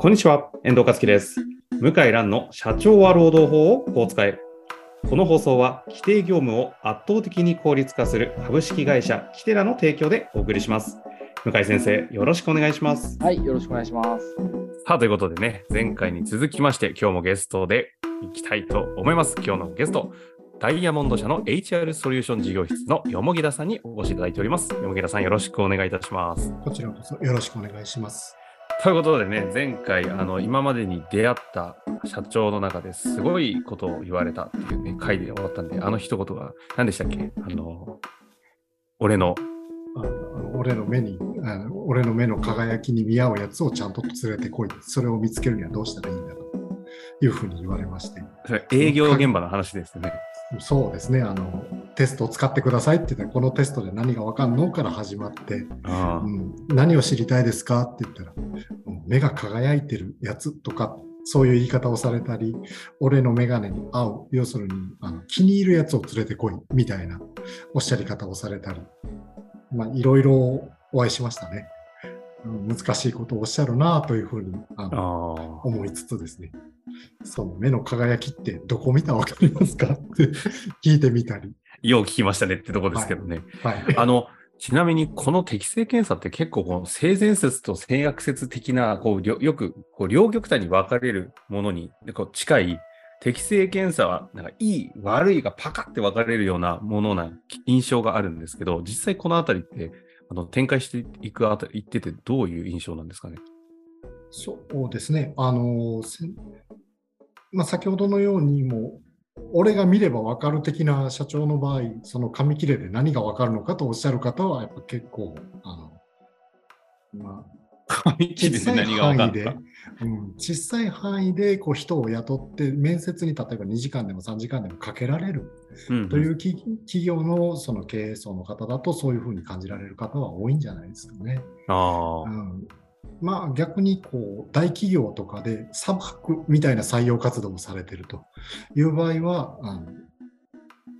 こんにちは、遠藤和樹です。向井蘭の社長は労働法をこう使え。この放送は規定業務を圧倒的に効率化する株式会社キテラの提供でお送りします。向井先生、よろしくお願いします。はい、よろしくお願いします。さあ、ということでね、前回に続きまして、今日もゲストでいきたいと思います。今日のゲスト、ダイヤモンド社の HR ソリューション事業室のよもぎださんにお越しいただいております。よもぎださん、よろしくお願いいたします。こちらこそよろしくお願いします。ということでね、前回、あの、今までに出会った社長の中ですごいことを言われたっていうね、回で終わったんで、あの一言が何でしたっけ？あの、俺の、あの俺の目にあの、俺の目の輝きに見合うやつをちゃんと連れてこい。それを見つけるにはどうしたらいいんだというふうに言われまして。それ営業現場の話ですね。そうですね。あの、テストを使ってくださいって言ったら、このテストで何がわかんのから始まって、あうん、何を知りたいですか？って言ったら、うん目が輝いてるやつとか、そういう言い方をされたり、俺のメガネに合う、要するにあの気に入るやつを連れてこいみたいなおっしゃり方をされたり、まあ、いろいろお会いしましたね。うん難しいことをおっしゃるなというふうにああのあ。思いつつですね、その目の輝きってどこ見たらわかりますかって 聞いてみたり。よう聞きましたねってとこですけどね。はい。あの、ちなみにこの適正検査って結構この性善説と性悪説的な、こう、よくこう両極端に分かれるものにこう近い、適正検査は、なんかいい、悪いがパカって分かれるようなものな印象があるんですけど、実際このあたりって、あの展開していくあたり、いっててどういう印象なんですかね？そうですね。あの、せまあ、先ほどのようにも、俺が見れば分かる的な社長の場合、その紙切れで何が分かるのかとおっしゃる方は、やっぱ結構、あの、まあ、紙切れで小さい何が分か範囲でるか。、うん、小さい範囲でこう人を雇って、面接に例えば2時間でも3時間でもかけられるうんというき企業のその経営層の方だと、そういうふうに感じられる方は多いんじゃないですかね。ああ、うんまあ逆にこう大企業とかで砂漠みたいな採用活動をされてるという場合はあの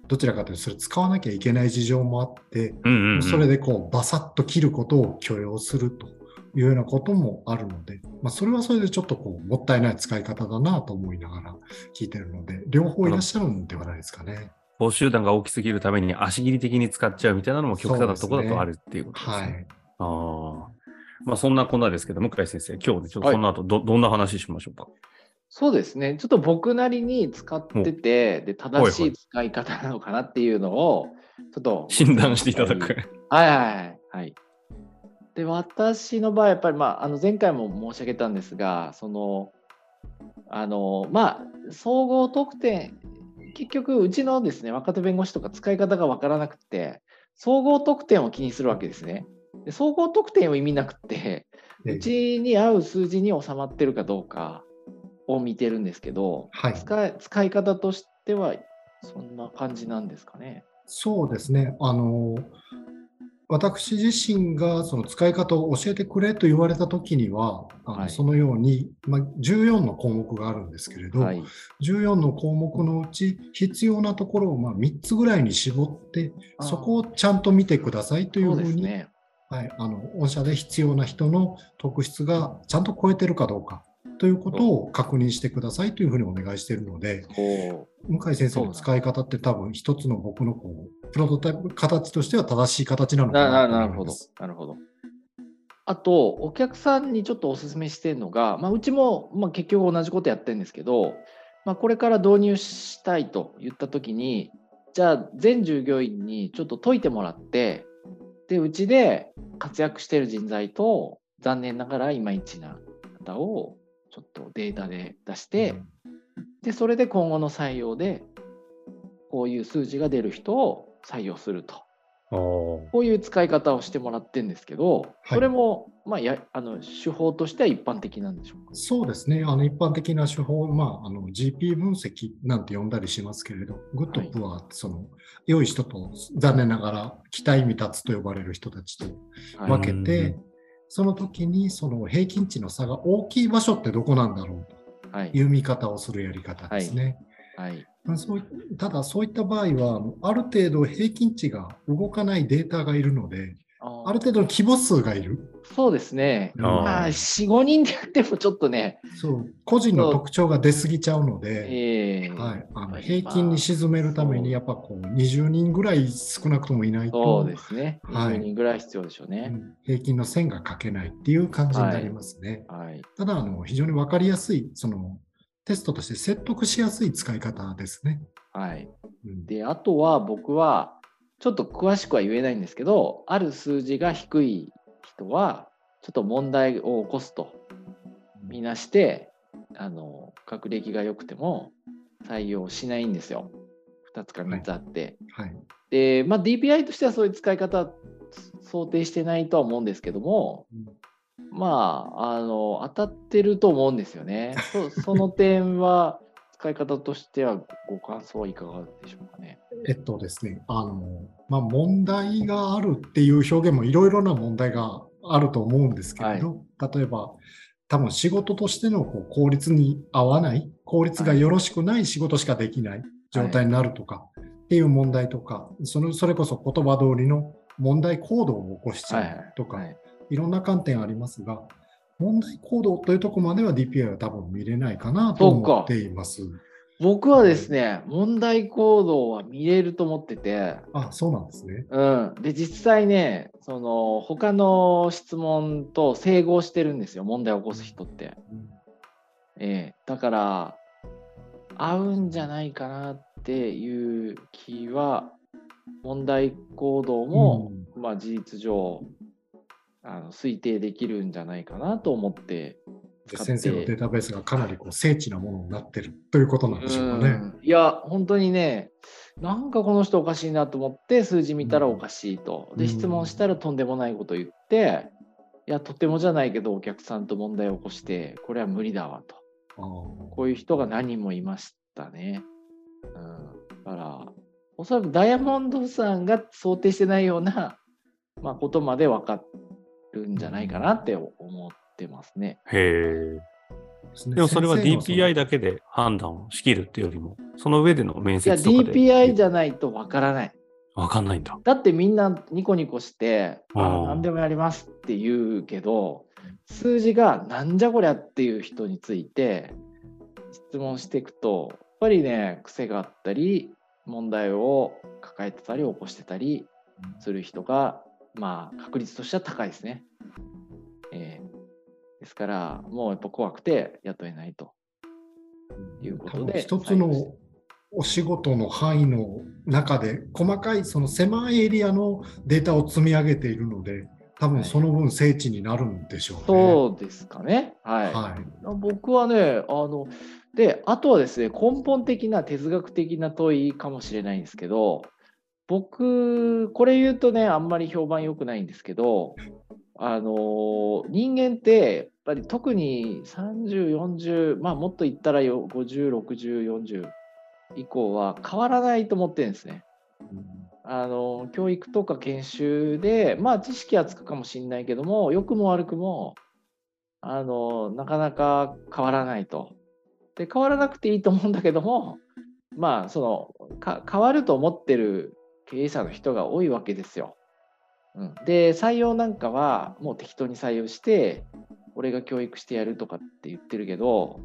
どちらかというとそれ使わなきゃいけない事情もあって、うんうん、うん。それでこうバサッと切ることを許容するというようなこともあるので、まあ、それはそれでちょっとこうもったいない使い方だなと思いながら聞いてるので両方いらっしゃるんではないですかね。報酬団が大きすぎるために足切り的に使っちゃうみたいなのも極端なところだとあるっていうことですね。はいああ。まあそんなこんなですけど、向井先生、今日ね、ちょっとその後ど、どんな話しましょうか？そうですね、ちょっと僕なりに使ってて、で正しい使い方なのかなっていうのを、ちょっと診断していただく。はいはいはい。はい、で、私の場合、やっぱり、まあ、あの前回も申し上げたんですが、その、あの、まあ、総合得点、結局、うちのですね、若手弁護士とか使い方がわからなくて、総合得点を気にするわけですね。で総合得点を意味なくて、ええうちに合う数字に収まってるかどうかを見てるんですけど、はい使い使い方としてはそんな感じなんですかね。そうですね。あの、私自身がその使い方を教えてくれと言われたときには、あのはいそのように、まあ、14の項目があるんですけれど、はい。14の項目のうち必要なところをまあ3つぐらいに絞って、そこをちゃんと見てくださいといそううふうに、ですね。はい、あの御社で必要な人の特質がちゃんと超えてるかどうかということを確認してくださいというふうにお願いしているので、こ向井先生の使い方って多分一つの僕のこうプロトタイプ形としては正しい形なのかなななるほど。なるほど。あと、お客さんにちょっとお勧めしてるのが、まあ、うちも、まあ、結局同じことやってるんですけど、まあ、これから導入したいと言ったときに、じゃあ全従業員にちょっと解いてもらって、で、うちで活躍してる人材と、残念ながらいまいちな方をちょっとデータで出して、で、それで今後の採用で、こういう数字が出る人を採用すると。おこういう使い方をしてもらってるんですけど、はいそれも、まあ、やあの手法としては一般的なんでしょうか？そうですね、あの一般的な手法、まあ、あの GP 分析なんて呼んだりしますけれど、 Good はい。 Poor その良い人と残念ながら期待未達と呼ばれる人たちとはい。分けうてん、その時にその平均値の差が大きい場所ってどこなんだろうはい。という見方をするやり方ですね。はい。まあそういただ、そういった場合は、ある程度平均値が動かないデータがいるので、ある程度の規模数がいる。そうですね。まあ、4、5人でやってもちょっとね、そう個人の特徴が出過ぎちゃうので、ええはい、あのまあ平均に沈めるために、やっぱこう20人ぐらい少なくともいないそうと、ですね。はい20人ぐらい必要でしょうね。うん平均の線が書けないっていう感じになりますね。はい。ただあの、非常に分かりやすい、そのテストとして説得しやすい使い方ですね。はい。うんで、あとは僕は、ちょっと詳しくは言えないんですけど、ある数字が低い人は、ちょっと問題を起こすとみなして、あの、学歴が良くても採用しないんですよ。2つか3つあって。はい。で、まあ、DPI としてはそういう使い方は想定してないとは思うんですけども、まあ、あの、当たってると思うんですよね。そその点は、使い方としてはご感想はいかがでしょうかね。えっとですね、あの、まあ、問題があるっていう表現もいろいろな問題があると思うんですけれど、例えば、多分仕事としてのこう効率に合わない、効率がよろしくない仕事しかできない状態になるとかっていう問題とか、そのそれこそ言葉通りの問題行動を起こしちゃはいはうとか、はい。いろんな観点ありますが、問題行動というところまでは DPI は多分見れないかなと思っています。僕はですね、問題行動は見れると思ってて、あ、そうなんですね。うん。で、実際ね、その、他の質問と整合してるんですよ、問題を起こす人って。ええだから、合うんじゃないかなっていう気は、問題行動も、まあ事実上、あの推定できるんじゃないかなと思って先生のデータベースがかなりこう精緻なものになってるということなんでしょうかね。うんいや、本当にね、なんかこの人おかしいなと思って、数字見たらおかしいと。で、うん質問したらとんでもないこと言って、いや、とてもじゃないけど、お客さんと問題を起こして、これは無理だわと。こういう人が何人もいましたね。うん、だから、おそらくダイヤモンドさんが想定してないような、まあ、ことまで分かるんじゃないかなって思ってますね。へえ。でもそれは DPI だけで判断をしきるっていうよりも、その上での面いや、接とかで。DPI じゃないと分からない。わかんないんだ。だってみんなニコニコして、あ何でもやりますって言うけど、数字がなんじゃこりゃっていう人について質問していくと、やっぱりね、癖があったり、問題を抱えてたり、起こしてたりする人が、まあ、確率としては高いですね。えーですから、もうやっぱ怖くて雇えないと。いうことで一つのお仕事の範囲の中で細かいその狭いエリアのデータを積み上げているので多分その分精緻になるんでしょうね。そうですかね。はい。はい。僕はね、あの、で、あとはですね、根本的な哲学的な問いかもしれないんですけど、僕、これ言うとね、あんまり評判良くないんですけど、あの、人間って、やっぱり特に30、40、まあもっと言ったら50、60、40以降は変わらないと思ってるんですね。あの教育とか研修で、まあ、知識はつくかもしれないけども、良くも悪くもあのなかなか変わらないと。で変わらなくていいと思うんだけども、まあ、そのか変わると思ってる経営者の人が多いわけですよ。うん、で採用なんかはもう適当に採用して俺が教育してやるとかって言ってるけど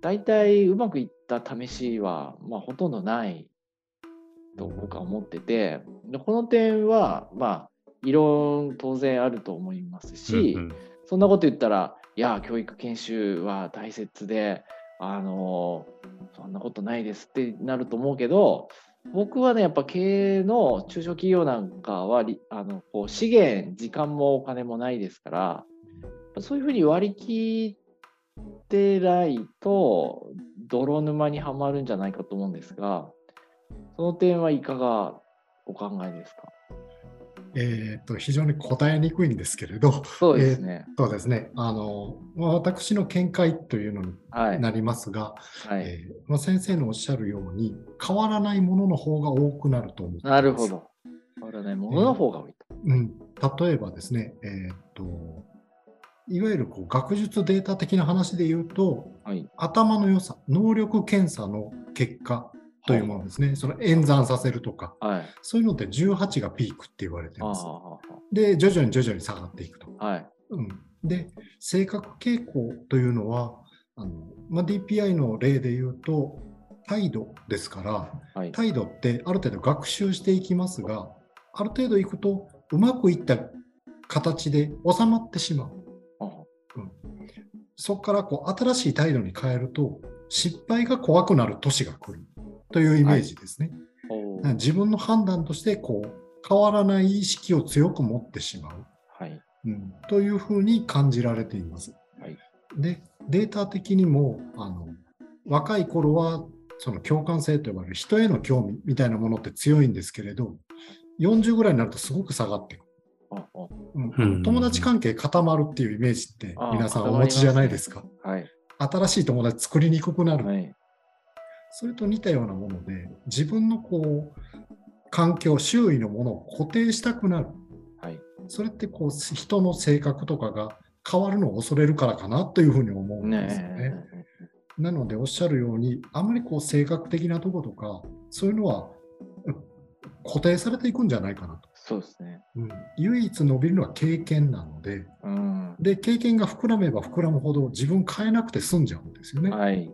大体うまくいった試しは、まあ、ほとんどないと僕は思ってて、でこの点は、まあ、異論当然あると思いますし、うんうん。そんなこと言ったら、いや、教育研修は大切で、あの、そんなことないですってなると思うけど、僕はね、やっぱ経営の中小企業なんかは、あのこう資源、時間もお金もないですから、そういうふうに割り切ってないと、泥沼にはまるんじゃないかと思うんですが、その点はいかがお考えですか？えー、と非常に答えにくいんですけれど、そうですね。そうですね、あのまあ私の見解というのにはい。なりますが、はい。えーまあ、先生のおっしゃるように、変わらないものの方が多くなると思っていますなるほ。ど。変わらないものの方が多いと。うん、例えばですね、えーっといわゆるこう学術データ的な話で言うと、はい。頭の良さ、能力検査の結果というものですね、その演算させるとか、はい。そういうのって18がピークって言われてあます。あで、徐々に徐々に下がっていくと。はい。うん、で、性格傾向というのは、あのまあ、DPI の例で言うと、態度ですから、はい。態度ってある程度学習していきますが、ある程度いくとうまくいった形で収まってしまう。あそこからこう新しい態度に変えると、失敗が怖くなる年が来るというイメージですね。おー自分の判断としてこう変わらない意識を強く持ってしまう、はい。うん、というふうに感じられています。はいで、データ的にもあの若い頃はその共感性と呼ばれる人への興味みたいなものって強いんですけれど、40ぐらいになるとすごく下がってくる。ああうんうん友達関係固まるっていうイメージってあ皆さん固お持ちじゃないですか。はい。新しい友達作りにくくなる。はい。それと似たようなもので、自分のこう環境、周囲のものを固定したくなる。はい。それってこう人の性格とかが変わるのを恐れるからかなというふうに思うんですよね。ねなのでおっしゃるように、あまりこう性格的なところとか、そういうのはうん固定されていくんじゃないかなと。そうですね。うん、唯一伸びるのは経験なので、うん。で、経験が膨らめば膨らむほど自分変えなくて済んじゃうんですよね。はい。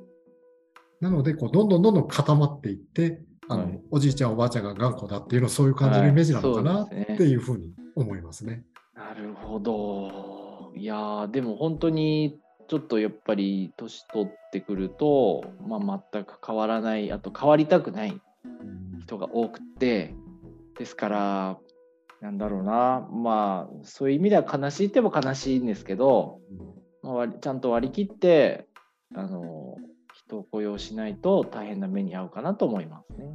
なので、こうどんどんどんどん固まっていって、あのはい。おじいちゃん、おばあちゃんが頑固だっていうのはそういう感じのイメージなのかなっはいね。ていうふうに思いますね。なるほど。いやーでも本当にちょっとやっぱり年取ってくると、まあ、全く変わらないあと変わりたくない人が多くてですからなんだろうな。まあそういう意味では悲しいっても悲しいんですけど、まあ、ちゃんと割り切ってあの人を雇用しないと大変な目に遭うかなと思いますね。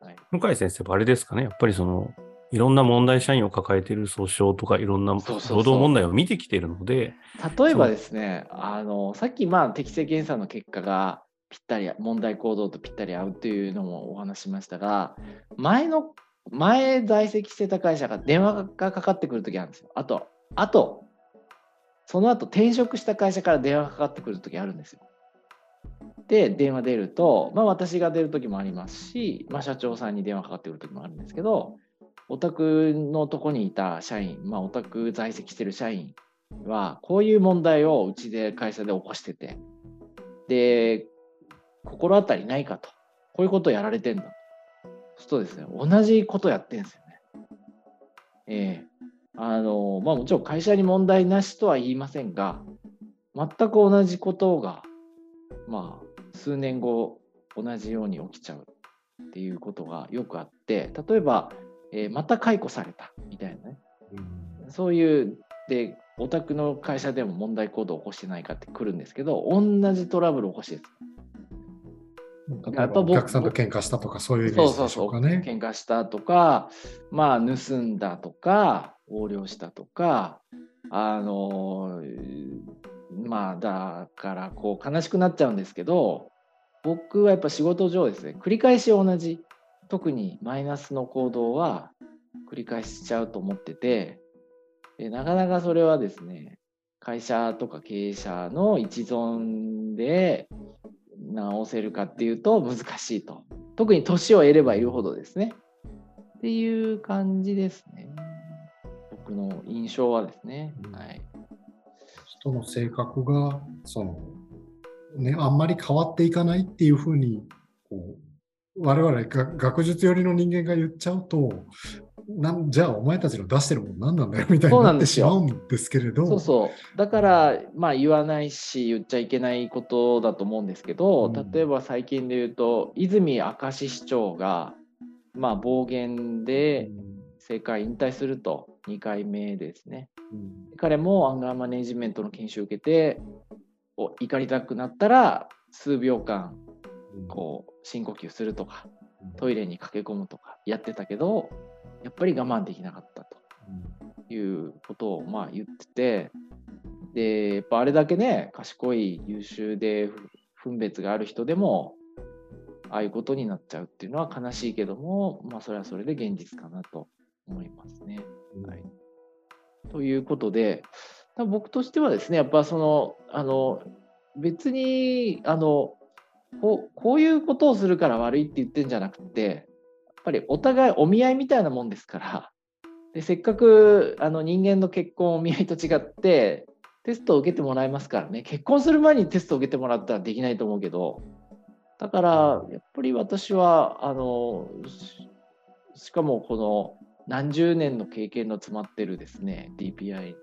はい、向井先生はあれですかね、やっぱりその、いろんな問題社員を抱えている訴訟とか、いろんな労働問題を見てきているので、例えばですね、あのさっきまあ適正検査の結果がぴったり問題行動とぴったり合うっていうのもお話ししましたが、前の前在籍してた会社が電話がかかってくるときあるんですよ。あと、あと、その後転職した会社から電話がかかってくるときあるんですよ。で、電話出ると、まあ私が出るときもありますし、まあ社長さんに電話かかってくるときもあるんですけど、お宅のとこにいた社員、まあお宅在籍してる社員はこういう問題をうちで会社で起こしててで心当たりないかとこういうことをやられてんだと。そうとですね同じことやってんですよね。ええ。あのまあもちろん会社に問題なしとは言いませんが全く同じことがまあ数年後同じように起きちゃうっていうことがよくあって例えば、えーまた解雇されたみたいなね。うん。そういう、で、お宅の会社でも問題行動を起こしてないかって来るんですけど、同じトラブルを起こしてる。やっぱ僕お客さんと喧嘩したとかそういうイメージでしそうそうそう、ょう。かね。喧嘩したとか、まあ、盗んだとか、横領したとか、あの、まあ、だから、こう、悲しくなっちゃうんですけど、僕はやっぱ仕事上ですね、繰り返し同じ、特にマイナスの行動は繰り返しちゃうと思ってて、でなかなかそれはですね、会社とか経営者の一存で直せるかっていうと難しいと。特に年を得ればいるほどですね。っていう感じですね。僕の印象はですね。うんはい。人の性格がその、ね、あんまり変わっていかないっていうふうにこう我々が学術寄りの人間が言っちゃうとなんじゃあお前たちの出してるもの何なんだよみたいそうになんってなですよしまうんですけれど。そうそう。だから、まあ言わないし、言っちゃいけないことだと思うんですけど、うん。例えば最近で言うと、泉明石市長が、まあ暴言で政界引退すると、2回目ですね。うん。彼もアンガーマネジメントの研修を受けて、お怒りたくなったら、数秒間、うん。こう、深呼吸するとか、うん。トイレに駆け込むとかやってたけど、やっぱり我慢できなかったと。いうことをまあ言ってて、で、やっぱあれだけね、賢い、優秀でふ分別がある人でも、ああいうことになっちゃうっていうのは悲しいけども、まあそれはそれで現実かなと思いますね。うんはいということで、僕としてはですね、やっぱその、あの、別に、あの、こうこういうことをするから悪いって言ってんじゃなくて、やっぱりお互いお見合いみたいなもんですから、でせっかくあの人間の結婚お見合いと違ってテストを受けてもらいますからね結婚する前にテストを受けてもらったらできないと思うけどだからやっぱり私はあのしかもこの何十年の経験の詰まってるですね DPI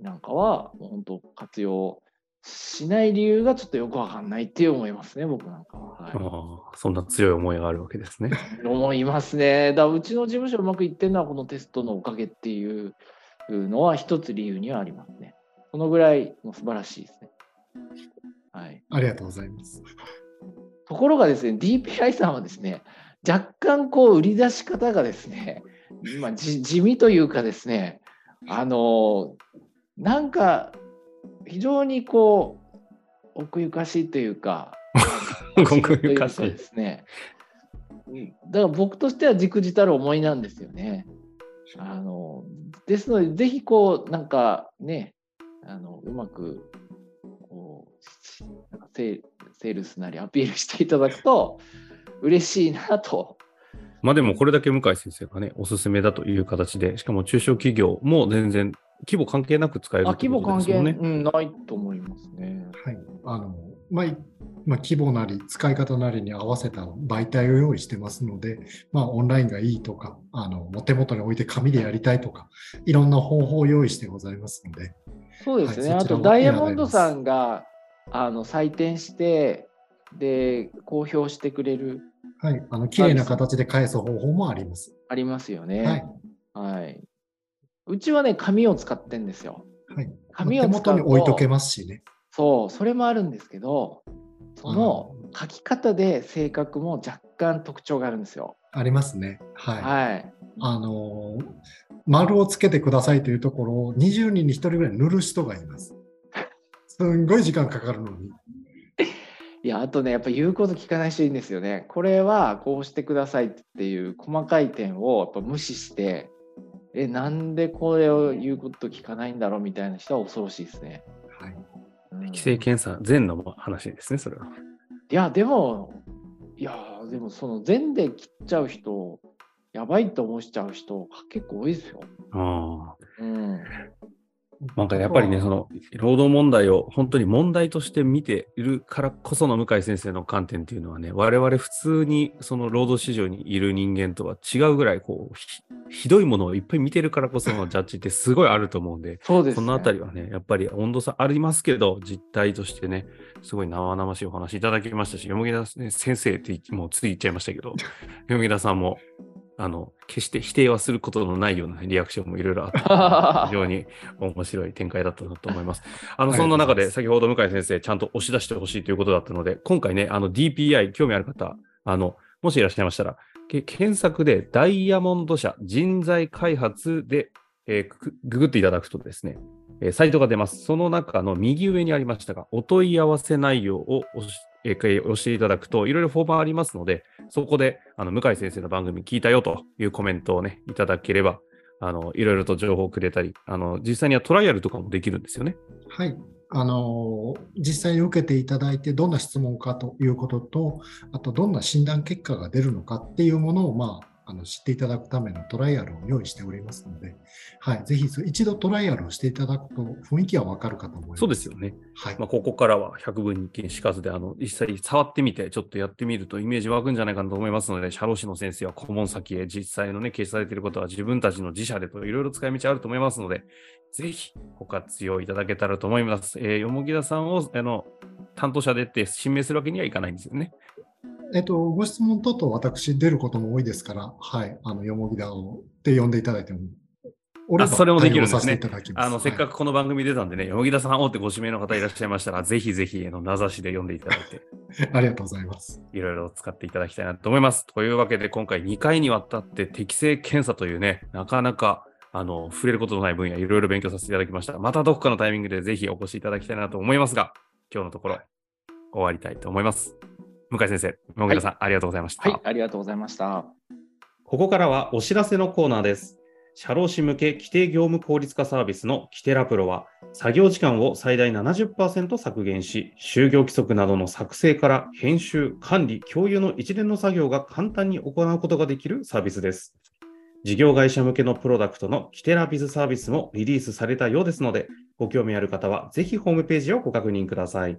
なんかはもう本当活用しない理由がちょっとよくわかんないって思いますね、僕なんかは。はい、あそんな強い思いがあるわけですね。思いますね。だうちの事務所うまくいってるのはこのテストのおかげっていうのは一つ理由にはありますね。そのぐらいもう素晴らしいですね。はい。ありがとうございます。ところがですね、DPI さんはですね、若干こう売り出し方がですね、まあ、地味というかですね、あの、なんか非常にこう奥ゆかしいというか 奥ゆかしいですねだから僕としてはじくじたる思いなんですよね。あのですのでぜひこうなんかねあのうまくこうセールスなりアピールしていただくと嬉しいなと。まあでもこれだけ向井先生がねおすすめだという形でしかも中小企業も全然規模関係なく使える規模関係、うん、ないと思いますね。はい。あの、まあ、まあ、規模なり使い方なりに合わせた媒体を用意してますので、まあ、オンラインがいいとか、あの、お手元に置いて紙でやりたいとか、いろんな方法を用意してございますので。そうですね。はい、あと、ダイヤモンドさんが、あの、採点して、で、公表してくれる。はい。あの、綺麗な形で返す方法もあります。ありますよね。はい。はい。うちはね、紙を使ってんですよ。はい。紙を手元に置いとけますしね。そう、それもあるんですけど、その書き方で性格も若干特徴があるんですよ。ありますね。はい。はい、あの丸をつけてくださいというところを20人に1人ぐらい塗る人がいます。すんごい時間かかるのに。いや、あとね、やっぱ言うこと聞かない人いいんですよね。これはこうしてくださいっていう細かい点をやっぱ無視して、え、なんでこれを言うこと聞かないんだろうみたいな人は恐ろしいですね。はい。適正検査前の話ですね、それは。いや、でも、いや、でもその前で切っちゃう人、やばいと思しちゃう人、結構多いですよ。あ。なんかやっぱりね、その労働問題を本当に問題として見ているからこその向井先生の観点っていうのはね、我々普通にその労働市場にいる人間とは違うぐらいこうひどいものをいっぱい見てるからこそのジャッジってすごいあると思うんで、そうです、ね、そのあたりはね、やっぱり温度差ありますけど、実態としてね、すごい生々しいお話いただきましたし、山木田先生ってもうつい言っちゃいましたけど、山木田さんもあの、決して否定はすることのないようなリアクションもいろいろあって、非常に面白い展開だったなと思います。あの、そんな中で、先ほど向井先生、ちゃんと押し出してほしいということだったので、今回ね、あの DPI、興味ある方、あの、もしいらっしゃいましたら、検索でダイヤモンド社人材開発で、えー、ググっていただくとですね、えー、サイトが出ます。その中の右上にありましたが、お問い合わせ内容を押しえー、押していただくと、いろいろフォーマーありますので、そこで、あの、向井先生の番組聞いたよというコメントをね、いただければ、あの、いろいろと情報をくれたり、あの、実際にはトライアルとかもできるんですよね。はい。あの、実際に受けていただいて、どんな質問かということと、あと、どんな診断結果が出るのかっていうものを、まあ、あの知っていただくためのトライアルを用意しておりますので、はい、ぜひ一度トライアルをしていただくと雰囲気はわかるかと思います。そうですよね。はい。まあ、ここからは100分に1見しかずで、あの、実際触ってみて、ちょっとやってみるとイメージ湧くんじゃないかなと思いますので、社労士の先生は顧問先へ実際のね、掲示されていることは自分たちの自社でといろいろ使い道あると思いますので、ぜひご活用いただけたらと思います。えー、よもぎださんを、あの、担当者でって指名するわけにはいかないんですよね。えっと、ご質問等々私出ることも多いですから、はい、あの、よもぎだをって呼んでいただいても、俺それもできるんですね。あの、せっかくこの番組出たんでね、よもぎださんをってご指名の方いらっしゃいましたら、ぜひぜひ、の名指しで読んでいただいて。ありがとうございます。いろいろ使っていただきたいなと思います。というわけで、今回2回にわたって適正検査というね、なかなかあの触れることのない分野、いろいろ勉強させていただきました。またどこかのタイミングでぜひお越しいただきたいなと思いますが、今日のところ終わりたいと思います。向井先生、野木さん、はい、ありがとうございました。はい、ありがとうございました。ここからはお知らせのコーナーです。社労士向け規定業務効率化サービスのキテラプロは、作業時間を最大70%削減し、就業規則などの作成から編集、管理、共有の一連の作業が簡単に行うことができるサービスです。事業会社向けのプロダクトのキテラビズサービスもリリースされたようですので、ご興味ある方はぜひホームページをご確認ください。